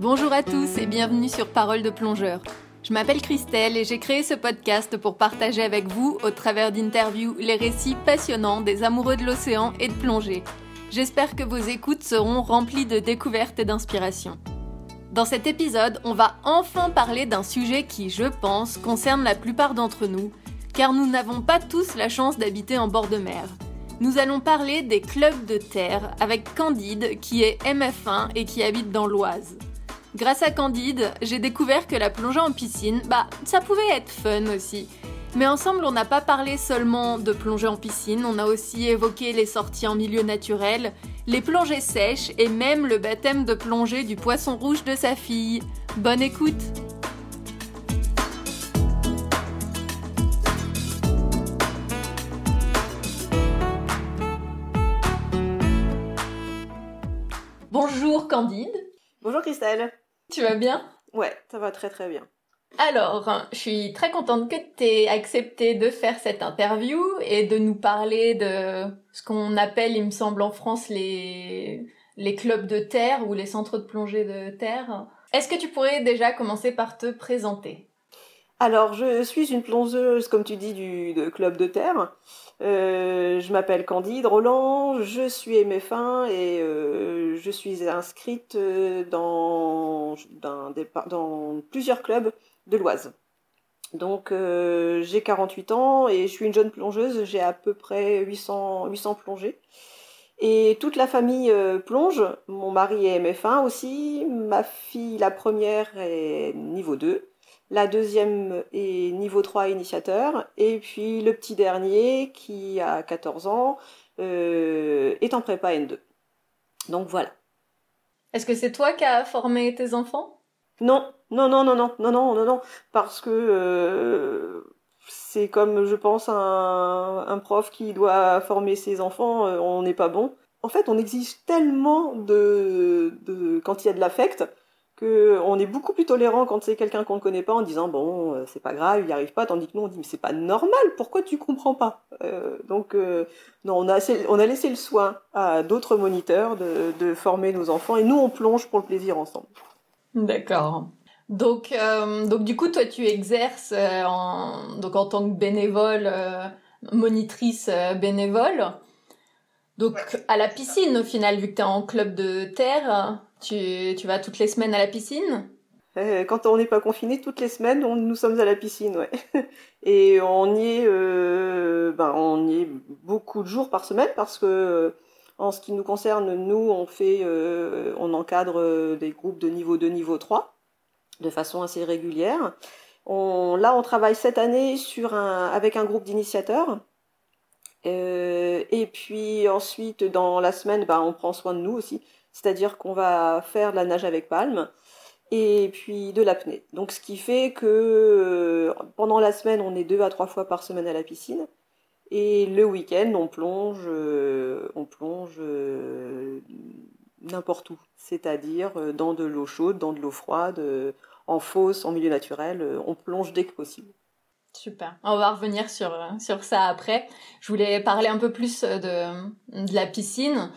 Bonjour à tous et bienvenue sur Parole de plongeur. Je m'appelle Christelle et j'ai créé ce podcast pour partager avec vous, au travers d'interviews, les récits passionnants des amoureux de l'océan et de plongée. J'espère que vos écoutes seront remplies de découvertes et d'inspiration. Dans cet épisode, on va enfin parler d'un sujet qui, je pense, concerne la plupart d'entre nous, car nous n'avons pas tous la chance d'habiter en bord de mer. Nous allons parler des clubs de terre avec Candide qui est MF1 et qui habite dans l'Oise. Grâce à Candide, j'ai découvert que la plongée en piscine, bah, ça pouvait être fun aussi. Mais ensemble, on n'a pas parlé seulement de plongée en piscine, on a aussi évoqué les sorties en milieu naturel, les plongées sèches et même le baptême de plongée du poisson rouge de sa fille. Bonne écoute! Bonjour Candide. Bonjour Christelle. Tu vas bien? Ouais, ça va très très bien. Alors, je suis très contente que tu aies accepté de faire cette interview et de nous parler de ce qu'on appelle, il me semble, en France les, les clubs de terre ou les centres de plongée de terre. Est-ce que tu pourrais déjà commencer par te présenter? Alors, je suis une plongeuse, comme tu dis, du club de terre. Euh, je m'appelle Candide Roland, je suis MF1 et euh, je suis inscrite euh, dans, plusieurs clubs de l'Oise. Donc j'ai 48 ans et je suis une jeune plongeuse, j'ai à peu près 800, 800 plongées. Et toute la famille plonge, mon mari est MF1 aussi, ma fille la première est niveau 2, la deuxième est niveau 3 initiateur. Et puis le petit dernier, qui a 14 ans, euh, est en prépa N2. Donc voilà. Est-ce que c'est toi qui as formé tes enfants? Non, non, non, non, non, non, non, non, non, parce que euh, c'est comme, je pense, un, un, prof qui doit former ses enfants, euh, on n'est pas bon. En fait, on exige tellement de, de quand il y a de l'affect on est beaucoup plus tolérant quand c'est quelqu'un qu'on ne connaît pas en disant bon euh, c'est pas grave il n'y arrive pas tandis que nous on dit mais c'est pas normal pourquoi tu comprends pas? Euh, donc euh, non on a on a laissé le soin à d'autres moniteurs de, former nos enfants et nous on plonge pour le plaisir ensemble. D'accord. Donc donc du coup toi tu exerces donc en tant que bénévole monitrice bénévole donc à la piscine au final vu que tu es en club de terre tu, tu vas toutes les semaines à la piscine? Euh, Quand on n'est pas confiné, toutes les semaines, nous sommes à la piscine, ouais. Et on y est, euh, ben, on y est beaucoup de jours par semaine parce que, euh, en ce qui nous concerne, nous, on fait, on encadre des groupes de niveau 2, niveau 3, de façon assez régulière. On, là, on travaille cette année sur un, avec un groupe d'initiateurs. Et puis ensuite, dans la semaine, ben, on prend soin de nous aussi c'est-à-dire qu'on va faire de la nage avec palme et puis de l'apnée. Donc ce qui fait que euh, pendant la semaine, on est deux à trois fois par semaine à la piscine. Et le week-end, on plonge, euh, on plonge euh, n'importe où, c'est-à-dire dans de l'eau chaude, dans de l'eau froide, en fosse, en milieu naturel, on plonge dès que possible. Super. On va revenir sur, sur ça après. Je voulais parler un peu plus de, de la piscine.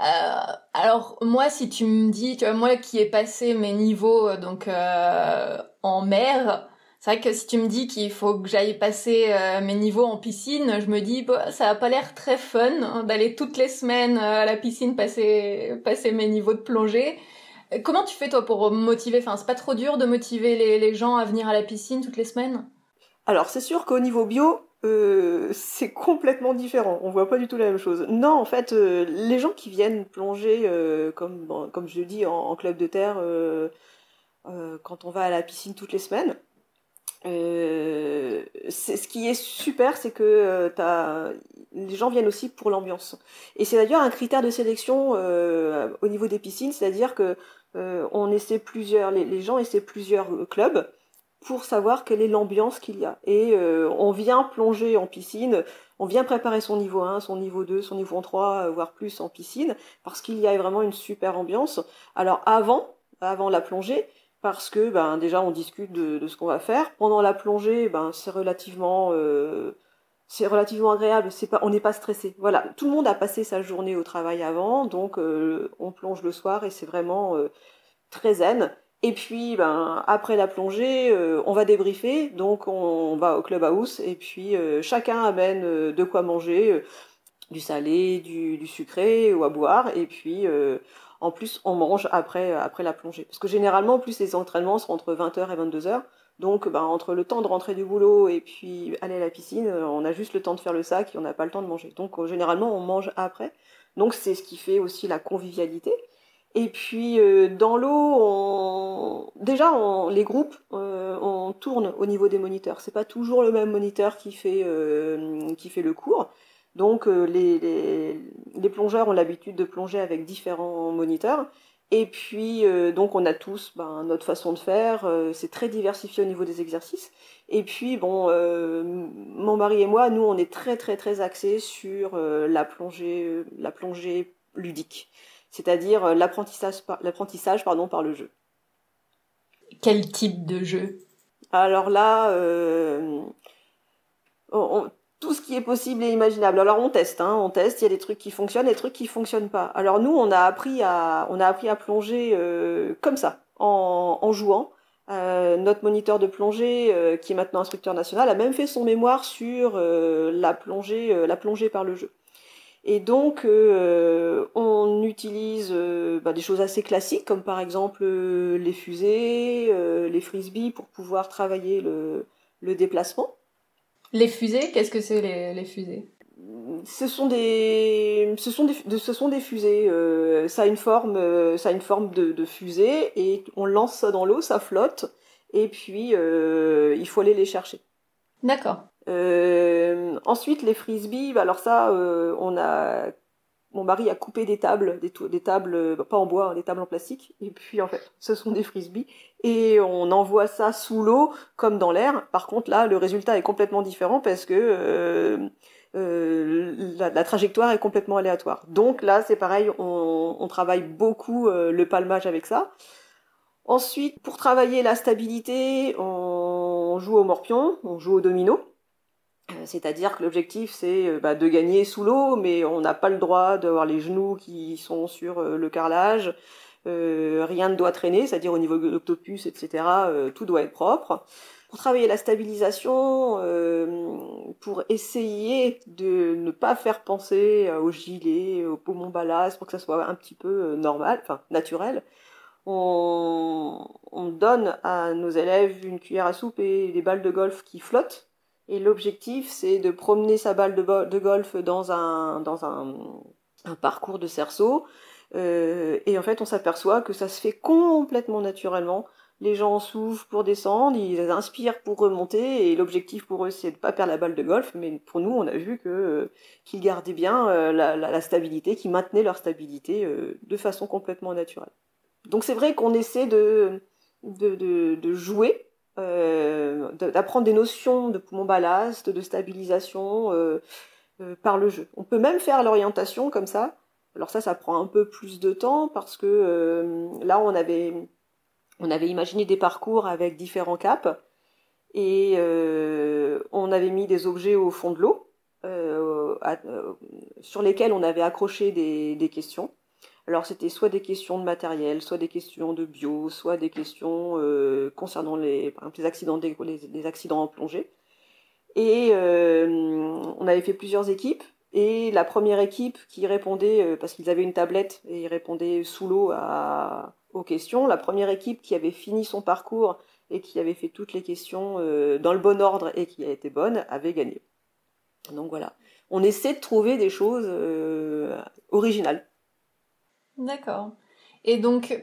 Euh, alors moi, si tu me dis, tu vois, moi qui ai passé mes niveaux euh, donc euh, en mer, c'est vrai que si tu me dis qu'il faut que j'aille passer mes niveaux en piscine, je me dis bah, ça a pas l'air très fun hein, d'aller toutes les semaines à la piscine passer passer mes niveaux de plongée. Comment tu fais toi pour motiver? Enfin, c'est pas trop dur de motiver les, les gens à venir à la piscine toutes les semaines? Alors c'est sûr qu'au niveau bio, euh, c'est complètement différent. On voit pas du tout la même chose. Non, en fait, euh, les gens qui viennent plonger, euh, comme, comme je le dis, en, club de terre, quand on va à la piscine toutes les semaines, ce qui est super, c'est que les gens viennent aussi pour l'ambiance. Et c'est d'ailleurs un critère de sélection au niveau des piscines, c'est-à-dire que on essaie plusieurs, les, les gens essaient plusieurs clubs pour savoir quelle est l'ambiance qu'il y a. Et euh, on vient plonger en piscine, on vient préparer son niveau 1, son niveau 2, son niveau 3, euh, voire plus en piscine, parce qu'il y a vraiment une super ambiance. Alors avant, avant la plongée, parce que ben déjà on discute de, ce qu'on va faire. Pendant la plongée, ben c'est relativement euh, c'est relativement agréable. C'est pas on n'est pas stressé. Voilà, tout le monde a passé sa journée au travail avant, donc on plonge le soir et c'est vraiment très zen. Et puis, ben, après la plongée, on va débriefer, donc on, va au clubhouse, et puis chacun amène de quoi manger, du salé, du, sucré ou à boire, et puis en plus, on mange après, après la plongée. Parce que généralement, en plus, les entraînements sont entre 20h et 22h. Donc, ben, entre le temps de rentrer du boulot et puis aller à la piscine, on a juste le temps de faire le sac et on n'a pas le temps de manger. Donc, euh, généralement, on mange après. Donc, c'est ce qui fait aussi la convivialité. Et puis, euh, dans l'eau, déjà, les groupes, euh, on tourne au niveau des moniteurs. C'est pas toujours le même moniteur qui fait, qui fait le cours. Donc euh, les, plongeurs ont l'habitude de plonger avec différents moniteurs. Et puis euh, donc on a tous ben, notre façon de faire. Euh, c'est très diversifié au niveau des exercices. Et puis bon, mon mari et moi, nous on est très très très axés sur la plongée, la plongée ludique, c'est-à-dire l'apprentissage par, l'apprentissage pardon par le jeu. Quel type de jeu? Alors là, on, tout ce qui est possible et imaginable. Alors on teste, hein, on teste. Il y a des trucs qui fonctionnent, des trucs qui fonctionnent pas. Alors nous, on a appris à, on a appris à plonger euh, comme ça, en, en jouant. Euh, notre moniteur de plongée, euh, qui est maintenant instructeur national, a même fait son mémoire sur la plongée, la plongée par le jeu. Et donc, on utilise bah, des choses assez classiques, comme par exemple les fusées, les frisbees, pour pouvoir travailler le, le déplacement. Les fusées, qu'est-ce que c'est les, fusées? Ce sont des, ce sont des, ce sont des fusées. Euh, ça a une forme, euh, ça a une forme de, fusée et on lance ça dans l'eau, ça flotte et puis euh, il faut aller les chercher. D'accord. Ensuite les frisbees, bah, alors ça, on a mon mari a coupé des tables, des, tables, pas en bois, hein, des tables en plastique, et puis en fait, ce sont des frisbees, et on envoie ça sous l'eau comme dans l'air. Par contre, là, le résultat est complètement différent parce que euh, euh, la, trajectoire est complètement aléatoire. Donc là, c'est pareil, on, travaille beaucoup euh, le palmage avec ça. Ensuite, pour travailler la stabilité, on joue au morpion, on joue au domino. Euh, c'est-à-dire que l'objectif c'est euh, bah, de gagner sous l'eau, mais on n'a pas le droit d'avoir les genoux qui sont sur euh, le carrelage. rien ne doit traîner, c'est-à-dire au niveau de l'octopus, etc. tout doit être propre. Pour travailler la stabilisation, pour essayer de ne pas faire penser au gilet, au poumon ballast, pour que ça soit un petit peu normal, enfin naturel, on, on donne à nos élèves une cuillère à soupe et des balles de golf qui flottent et l'objectif, c'est de promener sa balle de, golf dans un, parcours de cerceau. Euh, et en fait, on s'aperçoit que ça se fait complètement naturellement. Les gens souffrent pour descendre, ils inspirent pour remonter, et l'objectif pour eux, c'est de pas perdre la balle de golf. Mais pour nous, on a vu euh, qu'ils gardaient bien euh, la, stabilité, qu'ils maintenaient leur stabilité de façon complètement naturelle. Donc c'est vrai qu'on essaie de, de, de jouer d'apprendre des notions de poumon ballast, de stabilisation euh, euh, par le jeu. On peut même faire l'orientation comme ça. Alors ça, ça prend un peu plus de temps parce que là, on avait, on avait imaginé des parcours avec différents caps et on avait mis des objets au fond de l'eau sur lesquels on avait accroché des questions. Alors c'était soit des questions de matériel, soit des questions de bio, soit des questions euh, concernant les, accidents, les, accidents en plongée. Et euh, on avait fait plusieurs équipes. Et la première équipe qui répondait, euh, parce qu'ils avaient une tablette et ils répondaient sous l'eau aux questions, la première équipe qui avait fini son parcours et qui avait fait toutes les questions dans le bon ordre et qui a été bonne avait gagné. Donc voilà, on essaie de trouver des choses originales. D'accord. Et donc,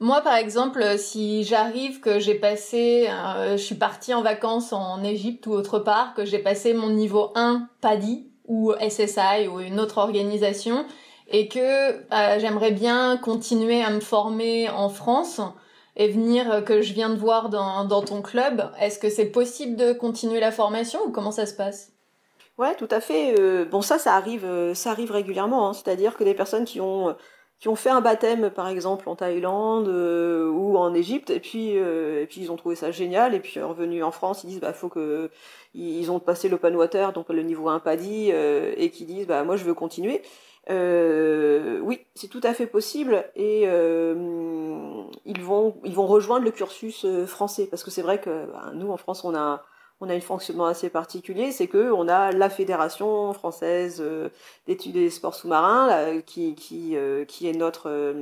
moi, par exemple, si j'arrive que j'ai passé, euh, je suis partie en vacances en Égypte ou autre part, que j'ai passé mon niveau 1 PADI ou SSI ou une autre organisation, et que euh, j'aimerais bien continuer à me former en France et venir euh, que je viens de voir dans, ton club, est-ce que c'est possible de continuer la formation ou comment ça se passe? Ouais, tout à fait. bon, ça, ça arrive, ça arrive régulièrement. Hein. C'est-à-dire que des personnes qui ont qui ont fait un baptême par exemple en Thaïlande euh, ou en Égypte et puis euh, et puis ils ont trouvé ça génial et puis revenus en France ils disent bah faut que ils ont passé l'open water donc le niveau 1 PADI euh, et qui disent bah moi je veux continuer. Euh, oui, c'est tout à fait possible et euh, ils vont ils vont rejoindre le cursus euh, français parce que c'est vrai que bah, nous en France on a on a un fonctionnement assez particulier, c'est que on a la fédération française d'études des sports sous-marins qui qui est notre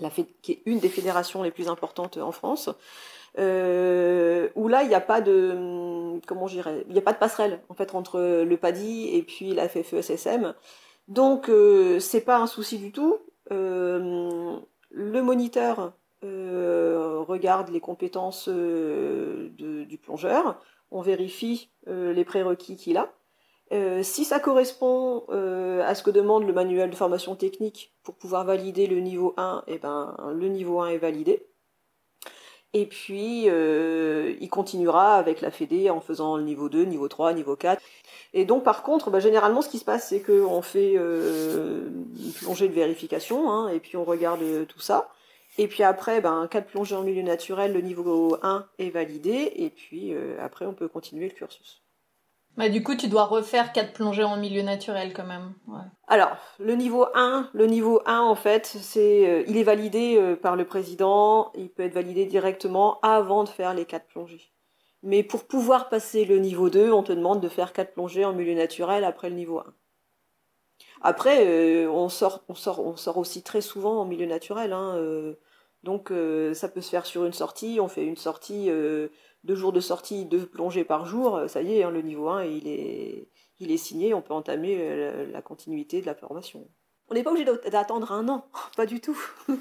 la qui est une des fédérations les plus importantes en France. Euh, où là il n'y a pas de comment dirais il a pas de passerelle entre le PADI et puis la FFE-SSM donc euh, c'est pas un souci du tout. Euh, le moniteur euh, regarde les compétences du plongeur, on vérifie les prérequis qu'il a. si ça correspond à ce que demande le manuel de formation technique pour pouvoir valider le niveau 1, et eh ben, le niveau 1 est validé. Et puis, il continuera avec la Fédé en faisant le niveau 2, niveau 3, niveau 4. Et donc, par contre, bah, généralement, ce qui se passe, c'est qu'on fait euh, une plongée de vérification, hein, et puis on regarde euh, tout ça. Et puis après, ben, cas de plongée en milieu naturel, le niveau 1 est validé, et puis euh, après, on peut continuer le cursus. Bah, du coup, tu dois refaire quatre plongées en milieu naturel quand même. Ouais. Alors, le niveau 1, le niveau 1 en fait, c'est il est validé par le président, il peut être validé directement avant de faire les quatre plongées. Mais pour pouvoir passer le niveau 2, on te demande de faire 4 plongées en milieu naturel après le niveau 1. Après, euh, on, sort, on, sort, on sort aussi très souvent en milieu naturel. Hein, euh, donc euh, ça peut se faire sur une sortie. On fait une sortie, deux jours de sortie, deux plongées par jour. Ça y est, hein, le niveau 1, il est, il est signé. On peut entamer la continuité de la formation. On n'est pas obligé d'attendre un an, pas du tout.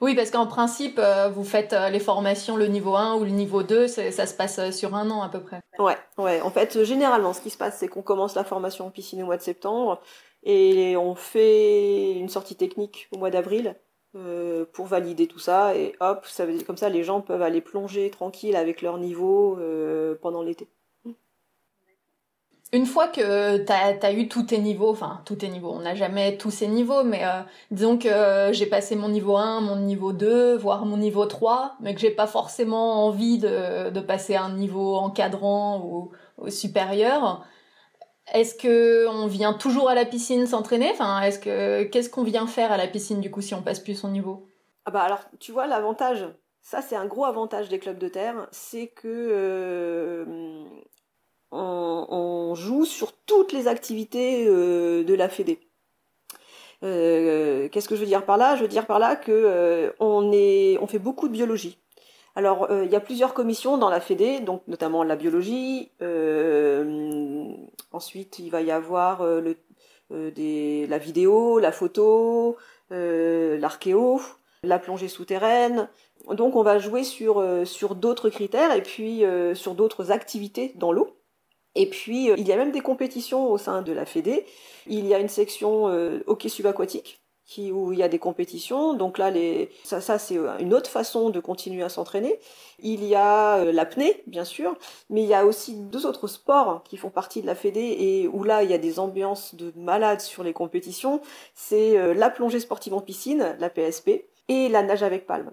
Oui, parce qu'en principe, euh, vous faites euh, les formations le niveau 1 ou le niveau 2, ça se passe euh, sur un an à peu près. Ouais, ouais. En fait, généralement, ce qui se passe, c'est qu'on commence la formation en piscine au mois de septembre et on fait une sortie technique au mois d'avril pour valider tout ça et hop, ça veut dire, comme ça, les gens peuvent aller plonger tranquille avec leur niveau pendant l'été une fois que tu as, eu tous tes niveaux, enfin tous tes niveaux, on n'a jamais tous ces niveaux, mais euh, disons que euh, j'ai passé mon niveau 1, mon niveau 2, voire mon niveau 3, mais que j'ai pas forcément envie de, de passer un niveau encadrant ou, supérieur. Est-ce que on vient toujours à la piscine s'entraîner? Enfin, est-ce que qu'est-ce qu'on vient faire à la piscine du coup si on passe plus son niveau? Ah bah alors, tu vois l'avantage. Ça, c'est un gros avantage des clubs de terre, c'est que euh, on, joue sur toutes les activités euh, de la Fédé. Euh, qu'est-ce que je veux dire par là? Je veux dire par là que on, on fait beaucoup de biologie. Alors, il y a plusieurs commissions dans la Fédé, donc notamment la biologie. ensuite, il va y avoir des, la vidéo, la photo, l'archéo, la plongée souterraine. Donc, on va jouer sur, sur d'autres critères et puis sur d'autres activités dans l'eau. Et puis, euh, il y a même des compétitions au sein de la Fédé. Il y a une section euh, hockey subaquatique où il y a des compétitions. Donc là, ça, c'est euh, une autre façon de continuer à s'entraîner. Il y a euh, l'apnée, bien sûr, mais il y a aussi deux autres sports qui font partie de la Fédé et où là, il y a des ambiances de malades sur les compétitions. C'est la plongée sportive en piscine, la PSP, et la nage avec palme.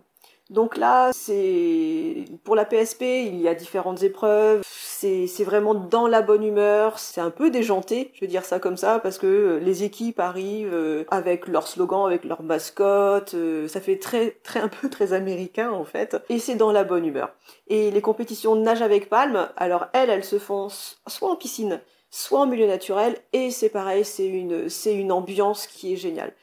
Donc là, c'est pour la PSP, il y a différentes épreuves. C'est vraiment dans la bonne humeur. C'est un peu déjanté, je veux dire ça comme ça, parce que les équipes arrivent euh, avec leur slogan, avec leur mascotte. Euh, ça fait très, très un peu très américain en fait. Et c'est dans la bonne humeur. Et les compétitions nage avec palme, alors elles, elles se font soit en piscine, soit en milieu naturel. Et c'est pareil, c'est une, ambiance qui est géniale.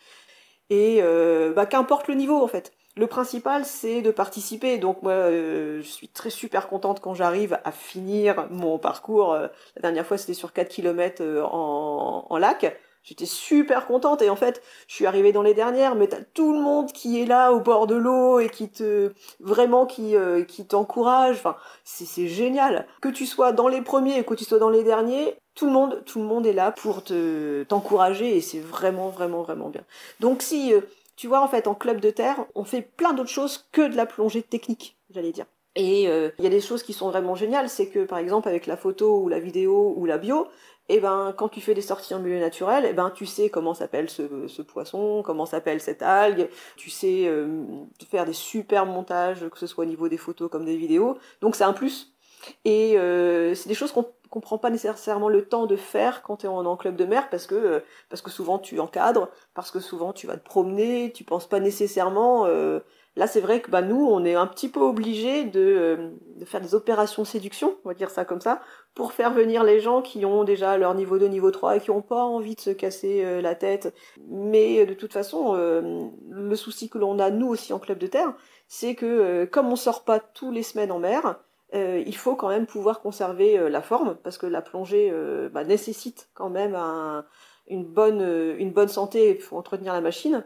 Et euh, bah, qu'importe le niveau en fait. Le principal, c'est de participer. Donc moi, euh, je suis très super contente quand j'arrive à finir mon parcours. Euh, la dernière fois, c'était sur 4 km euh, en, lac. J'étais super contente et en fait, je suis arrivée dans les dernières, mais t'as tout le monde qui est là au bord de l'eau et qui te vraiment qui qui t'encourage. C'est génial. Que tu sois dans les premiers et que tu sois dans les derniers, tout le monde tout le monde est là pour te t'encourager et c'est vraiment vraiment vraiment bien. Donc si tu vois, en fait, en club de terre, on fait plein d'autres choses que de la plongée technique, j'allais dire. Et euh, il y a des choses qui sont vraiment géniales, c'est que par exemple avec la photo ou la vidéo ou la bio, eh ben quand tu fais des sorties en milieu naturel, eh ben tu sais comment s'appelle ce, poisson, comment s'appelle cette algue, tu sais euh, faire des super montages, que ce soit au niveau des photos comme des vidéos. Donc c'est un plus. Et c'est des choses qu'on qu'on prend pas nécessairement le temps de faire quand tu es en, club de mer parce que parce que souvent tu encadres, parce que souvent tu vas te promener, tu penses pas nécessairement Là, c'est vrai que bah, nous, on est un petit peu obligés de, euh, de, faire des opérations séduction, on va dire ça comme ça, pour faire venir les gens qui ont déjà leur niveau 2, niveau 3 et qui n'ont pas envie de se casser euh, la tête. Mais de toute façon, euh, le souci que l'on a, nous aussi, en club de terre, c'est que comme on sort pas tous les semaines en mer, il faut quand même pouvoir conserver la forme, parce que la plongée bah, nécessite quand même une, bonne, santé pour entretenir la machine.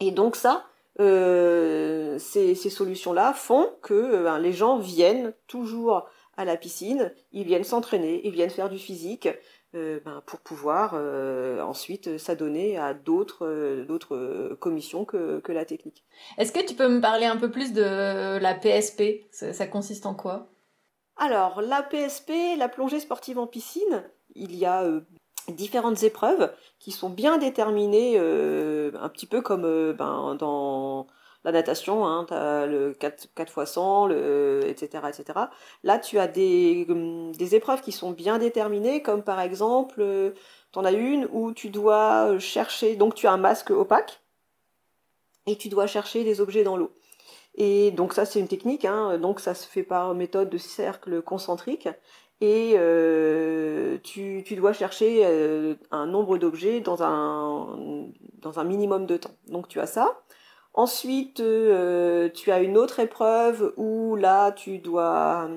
Et donc ça, euh, ces, solutions-là font que euh, ben, les gens viennent toujours à la piscine, ils viennent s'entraîner, ils viennent faire du physique euh, ben, pour pouvoir ensuite s'adonner à d'autres d'autres commissions que, que la technique. Est-ce que tu peux me parler un peu plus de la PSP ça, consiste en quoi? Alors, la PSP, la plongée sportive en piscine, il y a différentes épreuves qui sont bien déterminées, euh, un petit peu comme euh, ben, dans la natation, hein, le 4, 4 x 100, le, etc., etc. Là, tu as des, des épreuves qui sont bien déterminées, comme par exemple, euh, tu en as une où tu dois chercher, donc tu as un masque opaque, et tu dois chercher des objets dans l'eau. Et donc ça, c'est une technique, hein, donc ça se fait par méthode de cercle concentrique et euh, tu, dois chercher euh, un nombre d'objets dans un minimum de temps. Donc tu as ça. Ensuite, euh, tu as une autre épreuve où là, tu dois,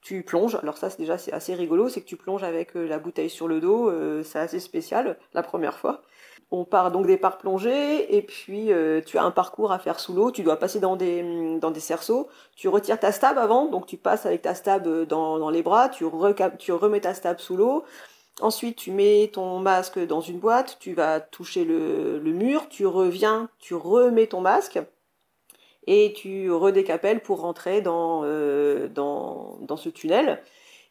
tu plonges. Alors ça, c'est déjà c'est assez rigolo, c'est que tu plonges avec la bouteille sur le dos. c'est assez spécial la première fois. On part donc des parts plongées et puis euh, tu as un parcours à faire sous l'eau. Tu dois passer dans des, dans des cerceaux. Tu retires ta stab avant, donc tu passes avec ta stab euh, dans, dans les bras. Tu, tu remets ta stab sous l'eau. Ensuite, tu mets ton masque dans une boîte. Tu vas toucher le, mur. Tu reviens, tu remets ton masque et tu redécapelles pour rentrer dans, euh, ce tunnel.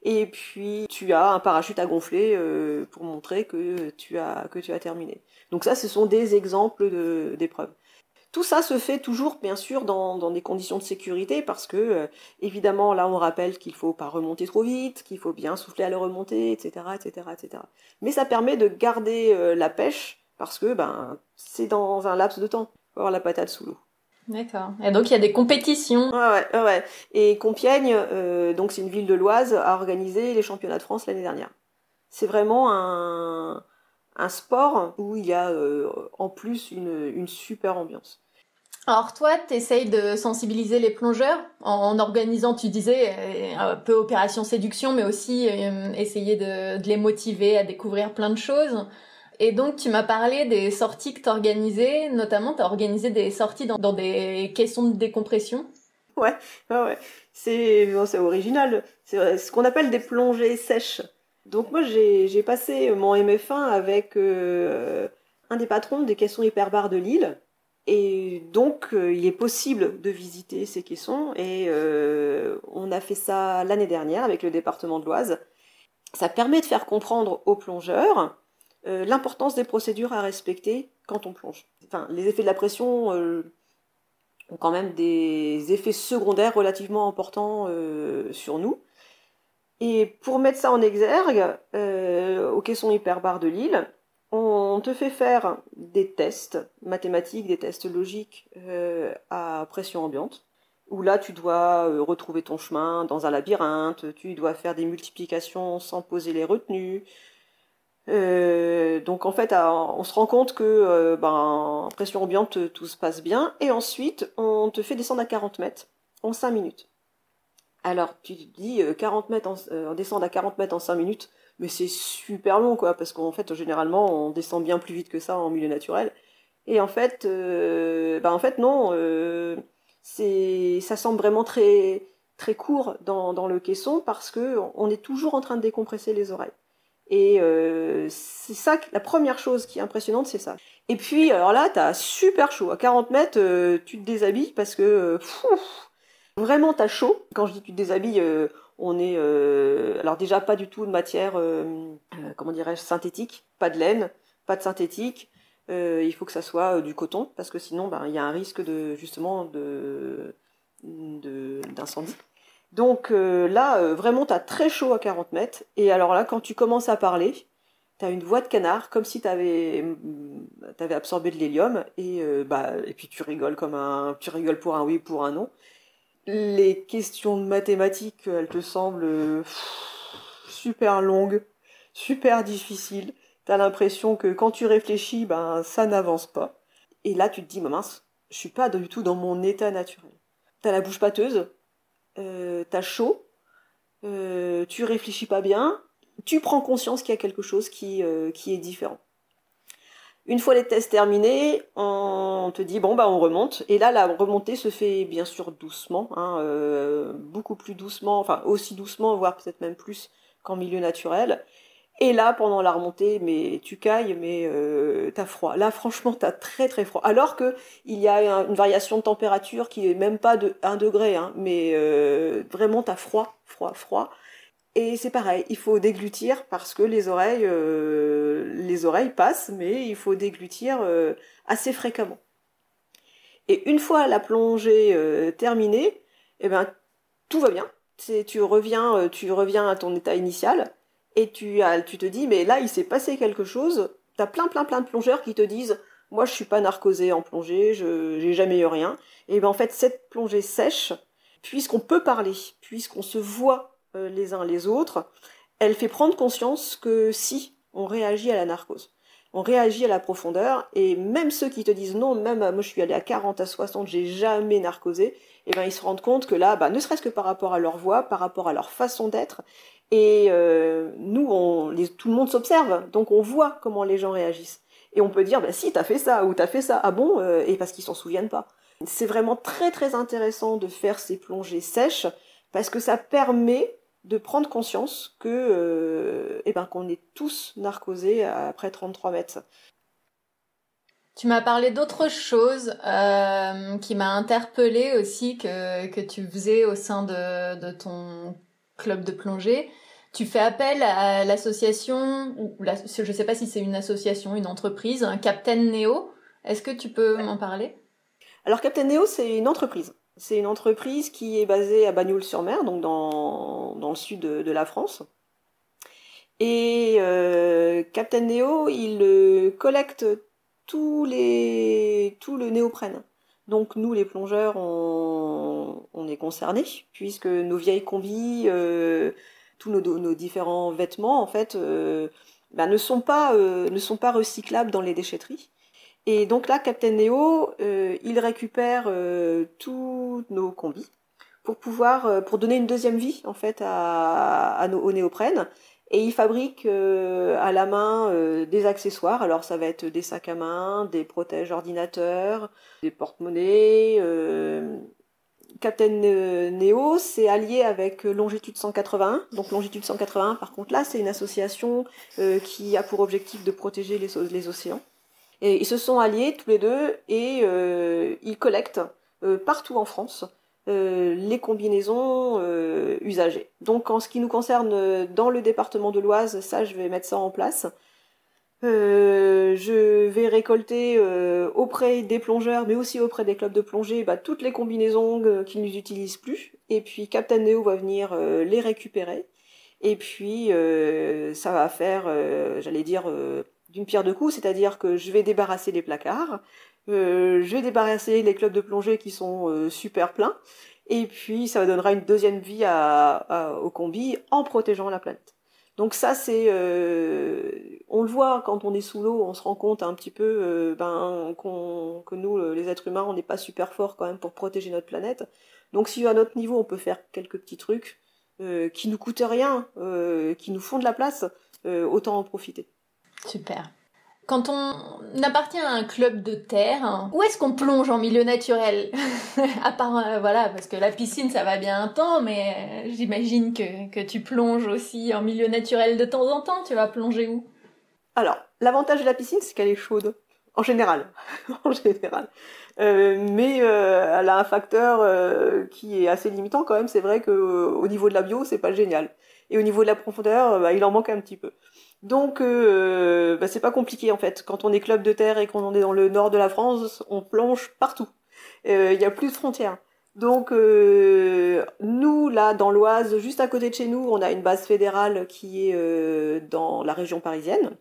Et puis tu as un parachute à gonfler euh, pour montrer que tu as terminé. Donc ça, ce sont des exemples d'épreuves. Tout ça se fait toujours, bien sûr, dans, dans des conditions de sécurité, parce que, euh, évidemment, là, on rappelle qu'il faut pas remonter trop vite, qu'il faut bien souffler à la remontée, etc., etc., etc. Mais ça permet de garder euh, la pêche, parce que, ben, c'est dans un laps de temps. Faut avoir la patate sous l'eau. D'accord. Et donc il y a des compétitions. Ouais, ouais, ouais. Et Compiègne, euh, donc c'est une ville de l'Oise, a organisé les championnats de France l'année dernière. C'est vraiment un, un sport où il y a euh, en plus une, une super ambiance. Alors toi, tu essayes de sensibiliser les plongeurs en, organisant, tu disais, euh, un peu opération séduction, mais aussi essayer de, de, les motiver à découvrir plein de choses. Et donc, tu m'as parlé des sorties que tu organisais, notamment tu as organisé des sorties dans, dans, des caissons de décompression. Ouais, ouais, ouais. C'est original. C'est ce qu'on appelle des plongées sèches. Donc moi, j'ai passé mon MF1 avec euh, un des patrons des caissons hyperbares de Lille. Et donc, euh, il est possible de visiter ces caissons. Et euh, on a fait ça l'année dernière avec le département de l'Oise. Ça permet de faire comprendre aux plongeurs l'importance des procédures à respecter quand on plonge. Enfin, les effets de la pression ont quand même des effets secondaires relativement importants sur nous. Et pour mettre ça en exergue, au caisson hyperbar de Lille, on te fait faire des tests mathématiques, des tests logiques à pression ambiante, où là tu dois retrouver ton chemin dans un labyrinthe, tu dois faire des multiplications sans poser les retenues, euh, donc en fait, on se rend compte que euh, ben, pression ambiante, tout se passe bien, et ensuite on te fait descendre à 40 mètres en 5 minutes. Alors tu te dis 40 euh, mètres en, descendre à 40 mètres en 5 minutes, mais c'est super long quoi, parce qu'en fait généralement on descend bien plus vite que ça en milieu naturel. Et en fait, ben, en fait non, c'est ça semble vraiment très très court dans, le caisson parce que on est toujours en train de décompresser les oreilles. Et euh, c'est ça, la première chose qui est impressionnante, c'est ça. Et puis, alors là, t'as super chaud. À 40 mètres, euh, tu te déshabilles parce que euh, vraiment t'as chaud. Quand je dis tu te déshabilles, on est alors déjà pas du tout de matière, comment dirais-je, synthétique, pas de laine, pas de synthétique. il faut que ça soit du coton parce que sinon, ben, il y a un risque de justement de d'incendie. Donc là, vraiment, tu as très chaud à 40 mètres. Et alors là, quand tu commences à parler, tu as une voix de canard, comme si tu avais, absorbé de l'hélium. Et, bah, et puis tu rigoles comme un, tu rigoles pour un oui, pour un non. Les questions de mathématiques, elles te semblent super longues, super difficiles. T'as l'impression que quand tu réfléchis, ben ça n'avance pas. Et là, tu te dis, mince, je suis pas du tout dans mon état naturel. T'as la bouche pâteuse, euh, t'as chaud, euh, tu réfléchis pas bien, tu prends conscience qu'il y a quelque chose qui, euh, qui est différent. Une fois les tests terminés, on te dit bon bah on remonte. Et là la remontée se fait bien sûr doucement, hein, euh, beaucoup plus doucement, enfin aussi doucement, voire peut-être même plus qu'en milieu naturel. Et là, pendant la remontée, mais tu cailles, mais euh, t'as froid. Là, franchement, t'as très très froid. Alors que il y a une variation de température qui est même pas de 1 degré, hein, mais euh, vraiment t'as froid, froid, froid. Et c'est pareil, il faut déglutir parce que les oreilles, euh, les oreilles passent, mais il faut déglutir euh, assez fréquemment. Et une fois la plongée euh, terminée, eh ben tout va bien. Tu reviens, tu reviens à ton état initial et tu, tu te dis mais là il s'est passé quelque chose. T'as plein plein plein de plongeurs qui te disent moi je suis pas narcosé en plongée, je j'ai jamais eu rien. Et ben en fait cette plongée sèche, puisqu'on peut parler, puisqu'on se voit les uns les autres, elle fait prendre conscience que si on réagit à la narcose, on réagit à la profondeur, et même ceux qui te disent non, même moi je suis allé à 40, à 60, j'ai jamais narcosé, eh ben ils se rendent compte que là, bah, ne serait-ce que par rapport à leur voix, par rapport à leur façon d'être, et euh, nous, tout le monde s'observe, donc on voit comment les gens réagissent. Et on peut dire, bah si, t'as fait ça, ou t'as fait ça, ah bon, euh, et parce qu'ils s'en souviennent pas. C'est vraiment très très intéressant de faire ces plongées sèches, parce que ça permet de prendre conscience que euh, eh ben, qu'on est tous narcosés après 33 mètres. Tu m'as parlé d'autre chose euh, qui m'a interpellée aussi que, que tu faisais au sein de, de ton club de plongée. Tu fais appel à l'association, ou je ne sais pas si c'est une association, une entreprise, un Captain Neo. Est-ce que tu peux m'en parler? Alors Captain Neo, c'est une entreprise. C'est une entreprise qui est basée à Bagnoul-sur-Mer, donc dans, dans, le sud de, la France. Et euh, Captain Neo, il euh, collecte tous les, tout le néoprène. Donc nous, les plongeurs, on, est concernés, puisque nos vieilles combis, euh, tous nos, différents vêtements, en fait, ben, ne, sont pas, ne sont pas recyclables dans les déchetteries. Et donc là, Captain Neo, euh, il récupère euh, tous nos combis pour pouvoir, euh, donner une deuxième vie en fait à, nos, aux. Et il fabrique à la main des accessoires. Alors ça va être des sacs à main, des protèges ordinateurs, des porte-monnaies. Captain Neo, c'est allié avec Longitude 181. Donc Longitude 181, par contre là, c'est une association qui a pour objectif de protéger les océans. Et ils se sont alliés tous les deux et euh, ils collectent euh, partout en France euh, les combinaisons usagées. Donc en ce qui nous concerne dans le département de l'Oise, ça je vais mettre ça en place. je vais récolter auprès des plongeurs, mais aussi auprès des clubs de plongée, bah, toutes les combinaisons qu'ils n'utilisent plus. Et puis Captain Neo va venir les récupérer. Et puis ça va faire, j'allais dire, d'une pierre deux coups, c'est-à-dire que je vais débarrasser les placards, euh, je vais débarrasser les clubs de plongée qui sont euh, super pleins, et puis ça donnera une deuxième vie au combi en protégeant la planète. Donc ça c'est, euh, on le voit quand on est sous l'eau, on se rend compte un petit peu ben, que nous, les êtres humains, on n'est pas super forts quand même pour protéger notre planète. Donc si à notre niveau on peut faire quelques petits trucs qui nous coûtent rien, qui nous font de la place, autant en profiter. Super. Quand on appartient à un club de terre, où est-ce qu'on plonge en milieu naturel? À euh, voilà, parce que la piscine, ça va bien un temps, mais euh, j'imagine que, que tu plonges aussi en milieu naturel de temps en temps. Tu vas plonger où? Alors, l'avantage de la piscine, c'est qu'elle est chaude. En général. en général. Euh, mais elle a un facteur qui est assez limitant quand même. C'est vrai qu'au niveau de la bio, c'est pas génial. Et au niveau de la profondeur, bah, il en manque un petit peu. Donc euh, bah, c'est pas compliqué en fait. Quand on est club de terre et qu'on est dans le nord de la France, on plonge partout. Il euh, n'y a plus de frontières. Donc nous, là, dans l'Oise, juste à côté de chez nous, on a une base fédérale qui est dans la région parisienne,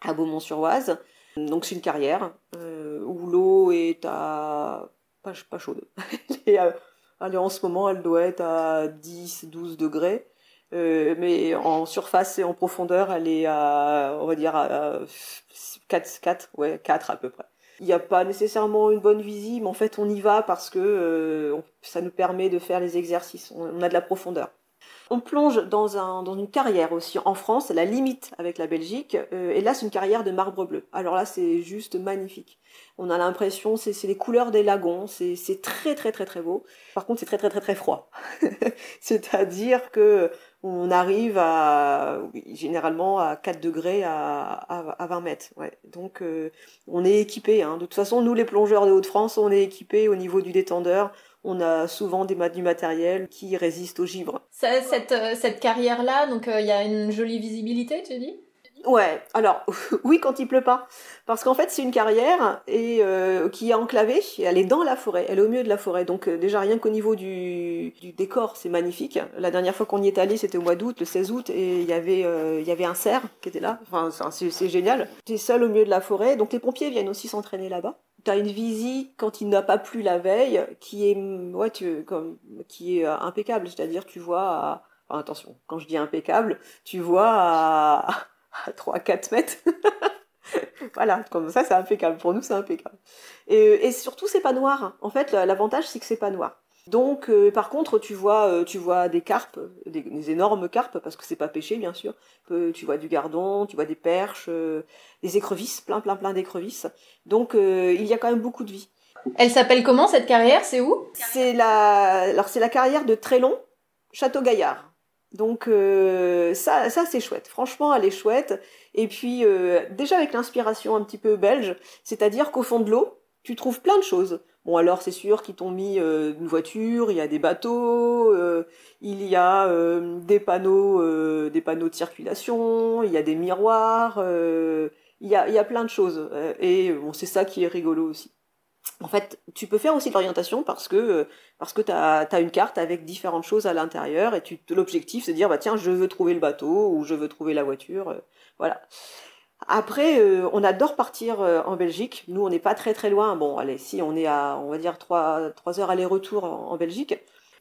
à Beaumont-sur-Oise. Donc c'est une carrière où l'eau est à... pas, pas chaude. Elle en ce moment, elle doit être à 10-12 degrés. Euh, mais en surface et en profondeur, elle est à, on va dire, à 4, 4, ouais, 4 à peu près. Il n'y a pas nécessairement une bonne visée, mais en fait, on y va parce que euh, ça nous permet de faire les exercices. On a de la profondeur. On plonge dans, un, dans une carrière aussi en France, la limite avec la Belgique, euh, et là c'est une carrière de marbre bleu. Alors là c'est juste magnifique. On a l'impression, c'est les couleurs des lagons, c'est très très très très beau. Par contre c'est très très très très froid. C'est-à-dire que on arrive à généralement à 4 degrés à, à, 20 mètres. Donc euh, on est équipé. Hein. De toute façon, nous les plongeurs de Haute-France, on est équipés au niveau du détendeur on a souvent des, du matériel qui résiste au givre. cette, euh, cette carrière-là, donc euh, il y a une jolie visibilité, tu dis? Ouais, alors oui quand il pleut pas, parce qu'en fait c'est une carrière et euh, qui est enclavée, elle est dans la forêt, elle est au milieu de la forêt, donc déjà rien qu'au niveau du, décor c'est magnifique. La dernière fois qu'on y est allé c'était au mois d'août, le 16 août, et il y avait il y avait un cerf qui était là, enfin c'est génial. es seul au milieu de la forêt, donc les pompiers viennent aussi s'entraîner là-bas tu as une visite quand il n'a pas plu la veille qui est est euh, impeccable. C'est-à-dire tu vois à, attention, quand je dis impeccable, tu vois à, à 3-4 mètres. voilà, comme ça c'est impeccable. Pour nous c'est impeccable. Et, et surtout c'est pas noir. En fait l'avantage c'est que c'est pas noir. Donc, euh, par contre, tu vois, euh, tu vois des carpes, des, énormes carpes, parce que c'est pas pêché, bien sûr. tu vois du gardon, tu vois des perches, euh, des écrevisses, plein, plein, plein d'écrevisses. Donc, il y a quand même beaucoup de vie. Elle s'appelle comment cette carrière? C'est où? C'est la, alors c'est la carrière de Trélon, Château Gaillard. Donc ça, ça c'est chouette. Franchement, elle est chouette. Et puis déjà avec l'inspiration un petit peu belge, c'est-à-dire qu'au fond de l'eau, tu trouves plein de choses. Bon alors c'est sûr qu'ils t'ont mis euh, une voiture, il y a des bateaux, euh, il y a euh, des panneaux, des panneaux de circulation, il y a des miroirs, il y a, il y a plein de choses. et bon c'est ça qui est rigolo aussi. En fait, tu peux faire aussi de l'orientation parce que parce que tu as, une carte avec différentes choses à l'intérieur et l'objectif c'est de dire bah tiens je veux trouver le bateau ou je veux trouver la voiture, voilà. Après, euh, on adore partir euh, en Belgique. Nous, on n'est pas très très loin. Bon, allez, si on est à, on va dire trois trois heures aller-retour en, Belgique.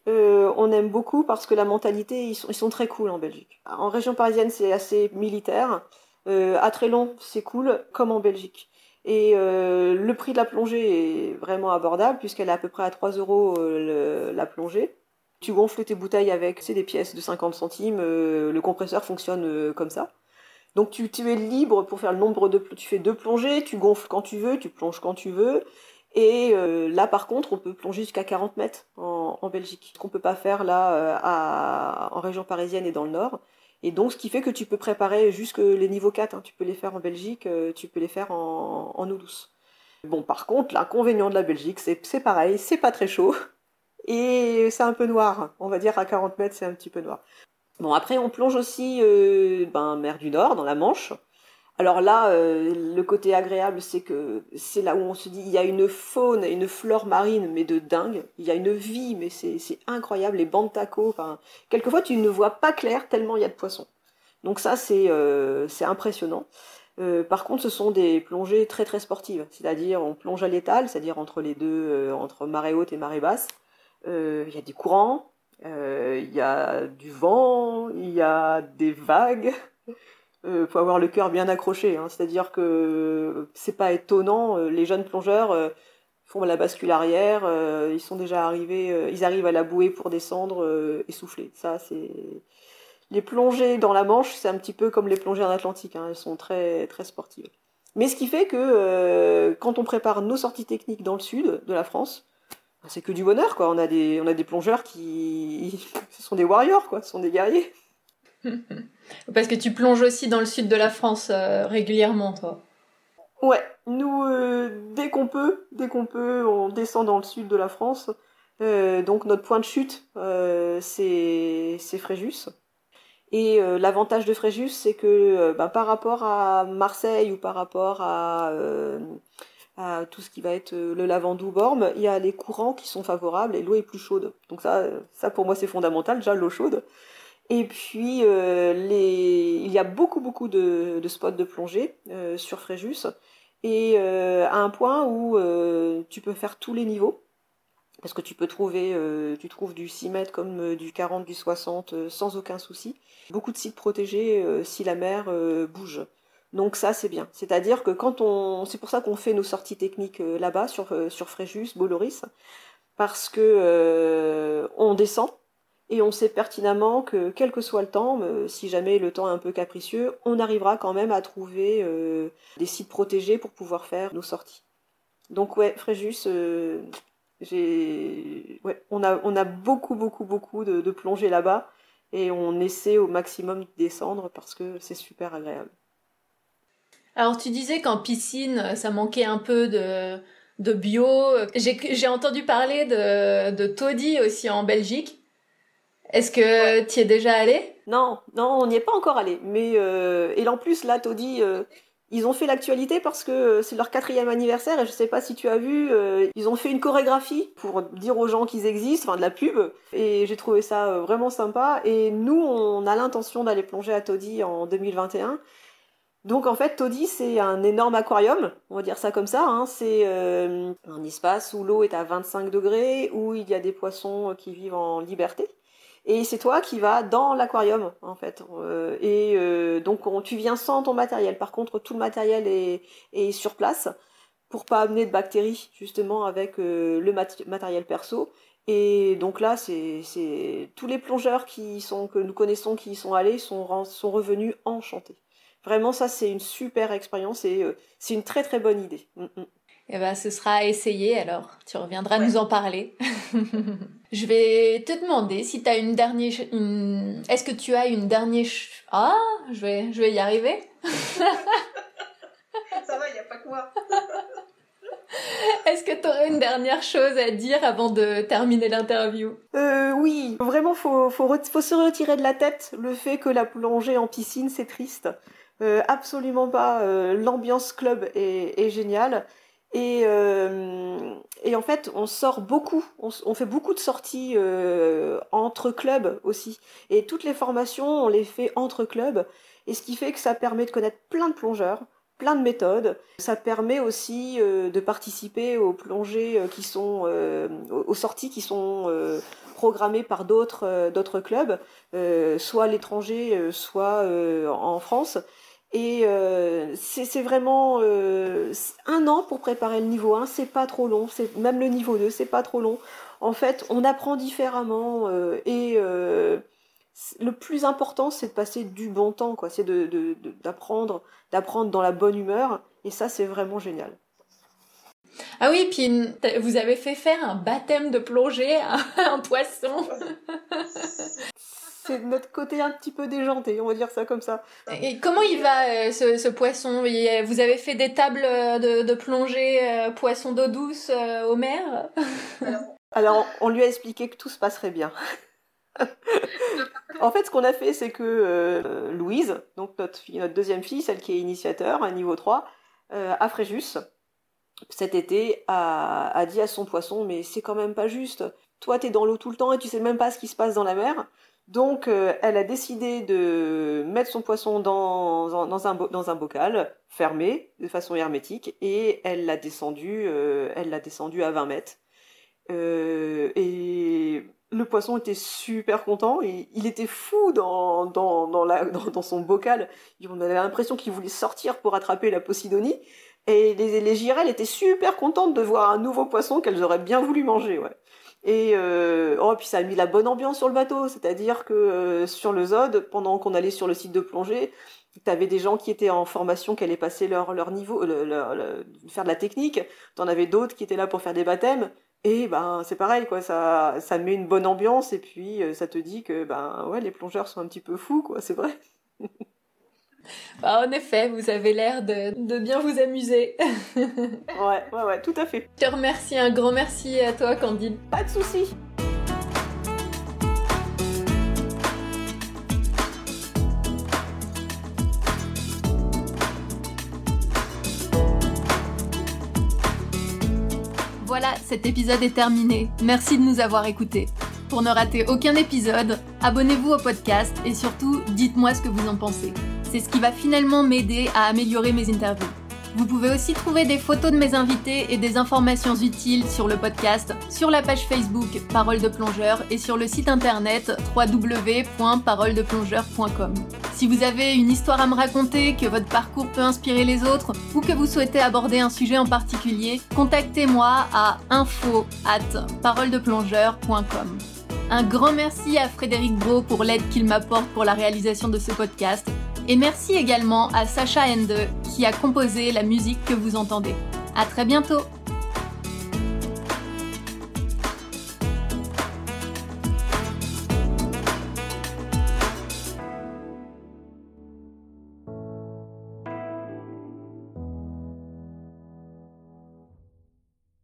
Euh, on aime beaucoup parce que la mentalité, ils sont, ils sont très cool en Belgique. En région parisienne, c'est assez militaire. à très long, c'est cool, comme en Belgique. Et le prix de la plongée est vraiment abordable puisqu'elle est à peu près à 3 euros la plongée. Tu gonfles tes bouteilles avec, c'est des pièces de 50 centimes. le compresseur fonctionne comme ça. Donc tu, es libre pour faire le nombre de... Tu fais deux plongées, tu gonfles quand tu veux, tu plonges quand tu veux. Et euh, là, par contre, on peut plonger jusqu'à 40 mètres en, Belgique. Ce qu'on peut pas faire là euh, en région parisienne et dans le nord. Et donc, ce qui fait que tu peux préparer jusque les niveaux 4. Hein. Tu peux les faire en Belgique, euh, tu peux les faire en, en eau douce. Bon, par contre, l'inconvénient de la Belgique, c'est pareil, c'est pas très chaud. Et c'est un peu noir. On va dire à 40 mètres, c'est un petit peu noir. Bon, après, on plonge aussi euh, ben, mer du Nord, dans la Manche. Alors là, euh, le côté agréable, c'est que c'est là où on se dit, il y a une faune une flore marine, mais de dingue. Il y a une vie, mais c'est incroyable. Les bancs de tacos, enfin, quelquefois, tu ne vois pas clair tellement il y a de poissons. Donc ça, c'est euh, impressionnant. Par contre, ce sont des plongées très très sportives, c'est-à-dire on plonge à l'étal, c'est-à-dire entre les deux, entre marée haute et marée basse. Il y a des courants, il y a du vent, il y a des vagues. Il euh, faut avoir le cœur bien accroché. Hein. C'est-à-dire que c'est pas étonnant. Euh, les jeunes plongeurs font la bascule arrière. ils sont déjà arrivés. ils arrivent à la bouée pour descendre essoufflés. Ça, c'est les plongées dans la Manche, c'est un petit peu comme les plongées en Atlantique. Hein. Elles sont très très sportives. Mais ce qui fait que quand on prépare nos sorties techniques dans le sud de la France, c'est que du bonheur, quoi. On a des, on a des plongeurs qui, ce sont des warriors, quoi. Ce sont des guerriers. Parce que tu plonges aussi dans le sud de la France euh, régulièrement, toi. Ouais, nous, euh, dès qu'on peut, dès qu'on peut, on descend dans le sud de la France. Euh, donc notre point de chute, c'est Fréjus. Et l'avantage de Fréjus, c'est que bah, par rapport à Marseille ou par rapport à à tout ce qui va être le lavandou borme, il y a les courants qui sont favorables et l'eau est plus chaude. Donc ça, ça pour moi c'est fondamental, déjà l'eau chaude. Et puis les... il y a beaucoup beaucoup de, spots de plongée sur Fréjus et à un point où tu peux faire tous les niveaux parce que tu peux trouver, euh, tu trouves du 6 mètres comme euh, du 40, du 60 euh, sans aucun souci. Beaucoup de sites protégés si la mer bouge. Donc ça c'est bien. C'est-à-dire que quand on, c'est pour ça qu'on fait nos sorties techniques là-bas sur sur Fréjus, Boloris, parce que on descend et on sait pertinemment que quel que soit le temps, si jamais le temps est un peu capricieux, on arrivera quand même à trouver des sites protégés pour pouvoir faire nos sorties. Donc ouais, Fréjus, j'ai, ouais, on a, on a beaucoup, beaucoup, beaucoup de, de plongées là-bas et on essaie au maximum de descendre parce que c'est super agréable. Alors tu disais qu'en piscine, ça manquait un peu de, de bio. J'ai entendu parler de, de taudis aussi en Belgique. Est-ce que tu y es déjà allé? Non, non, on n'y est pas encore allé. Mais euh, et en plus là, taudis, euh, ils ont fait l'actualité parce que euh, c'est leur quatrième anniversaire et je sais pas si tu as vu, euh, ils ont fait une chorégraphie pour dire aux gens qu'ils existent, enfin de la pub, et j'ai trouvé ça euh, vraiment sympa. Et nous, on a l'intention d'aller plonger à Toddy en 2021. Donc en fait, Toddy, c'est un énorme aquarium, on va dire ça comme ça. Hein. C'est un espace où l'eau est à 25 degrés, où il y a des poissons qui vivent en liberté et c'est toi qui vas dans l'aquarium en fait. Euh, et euh, donc tu viens sans ton matériel. Par contre, tout le matériel est, sur place pour pas amener de bactéries justement avec euh, le matériel perso. Et donc là, c'est tous les plongeurs que nous connaissons qui y sont allés sont revenus enchantés. Vraiment, ça c'est une super expérience et c'est une très très bonne idée. Mm, mm. Eh ben, ce sera à essayer alors. Tu reviendras nous en parler. je vais te demander si tu as une dernière. Une... Est-ce que tu as une dernière. Ah, je vais, je vais y arriver. Ça va, il n'y a pas que moi. Est-ce que tu aurais une dernière chose à dire avant de terminer l'interview? Euh, Oui, vraiment, faut, faut, faut, se retirer de la tête le fait que la plongée en piscine, c'est triste. Euh, absolument pas. Euh, l'ambiance club est, est géniale. Et, euh, et, en fait, on sort beaucoup, on, fait beaucoup de sorties euh, entre clubs aussi. Et toutes les formations, on les fait entre clubs. Et ce qui fait que ça permet de connaître plein de plongeurs, plein de méthodes. Ça permet aussi euh, de participer aux plongées qui sont, aux sorties qui sont programmées par d'autres clubs, soit à l'étranger, soit en France. Et euh, c'est vraiment euh, un an pour préparer le niveau 1, c'est pas trop long, c'est même le niveau 2, c'est pas trop long. En fait, on apprend différemment euh, et euh, le plus important, c'est de passer du bon temps, quoi. C'est d'apprendre, de, de, d'apprendre dans la bonne humeur, et ça, c'est vraiment génial. Ah oui, puis vous avez fait faire un baptême de plongée à un poisson. c'est notre côté un petit peu déjanté, on va dire ça comme ça. Et comment il va euh, ce, poisson? Vous avez fait des tables de, de plongée euh, poisson d'eau douce euh, au mer? Alors, on lui a expliqué que tout se passerait bien. en fait, ce qu'on a fait, c'est que Louise, donc notre, fille, notre deuxième fille, celle qui est initiateur, à niveau 3, à Fréjus, cet été, a, a dit à son poisson, mais c'est quand même pas juste. Toi, t'es dans l'eau tout le temps et tu sais même pas ce qui se passe dans la mer. Donc, euh, elle a décidé de mettre son poisson dans, un, bocal fermé de façon hermétique et elle l'a descendu, euh, descendu à 20 mètres. Euh, et le poisson était super content. Et il était fou dans son bocal. On avait l'impression qu'il voulait sortir pour attraper la Posidonie. Et les, les girelles étaient super contentes de voir un nouveau poisson qu'elles auraient bien voulu manger. Ouais. Et euh, oh, puis ça a mis la bonne ambiance sur le bateau, c'est-à-dire que euh, sur le Zod, pendant qu'on allait sur le site de plongée, tu avais des gens qui étaient en formation, qui allaient passer leur, leur niveau, faire de la technique, tu en avais d'autres qui étaient là pour faire des baptêmes, et ben c'est pareil, quoi, ça, ça met une bonne ambiance, et puis euh, ça te dit que ben ouais, les plongeurs sont un petit peu fous, quoi, c'est vrai. Bah, en effet, vous avez l'air de, de, bien vous amuser. ouais, ouais, ouais, tout à fait. Je te remercie, un grand merci à toi, Candide. Pas de soucis. voilà, cet épisode est terminé. Merci de nous avoir écoutés. Pour ne rater aucun épisode, abonnez-vous au podcast et surtout, dites-moi ce que vous en pensez. C'est ce qui va finalement m'aider à améliorer mes interviews. Vous pouvez aussi trouver des photos de mes invités et des informations utiles sur le podcast, sur la page Facebook Parole de plongeur et sur le site internet www.paroledeplongeur.com. Si vous avez une histoire à me raconter, que votre parcours peut inspirer les autres ou que vous souhaitez aborder un sujet en particulier, contactez-moi à info at paroledeplongeur.com. Un grand merci à Frédéric Bro pour l'aide qu'il m'apporte pour la réalisation de ce podcast et merci également à Sacha Ende qui a composé la musique que vous entendez. À très bientôt!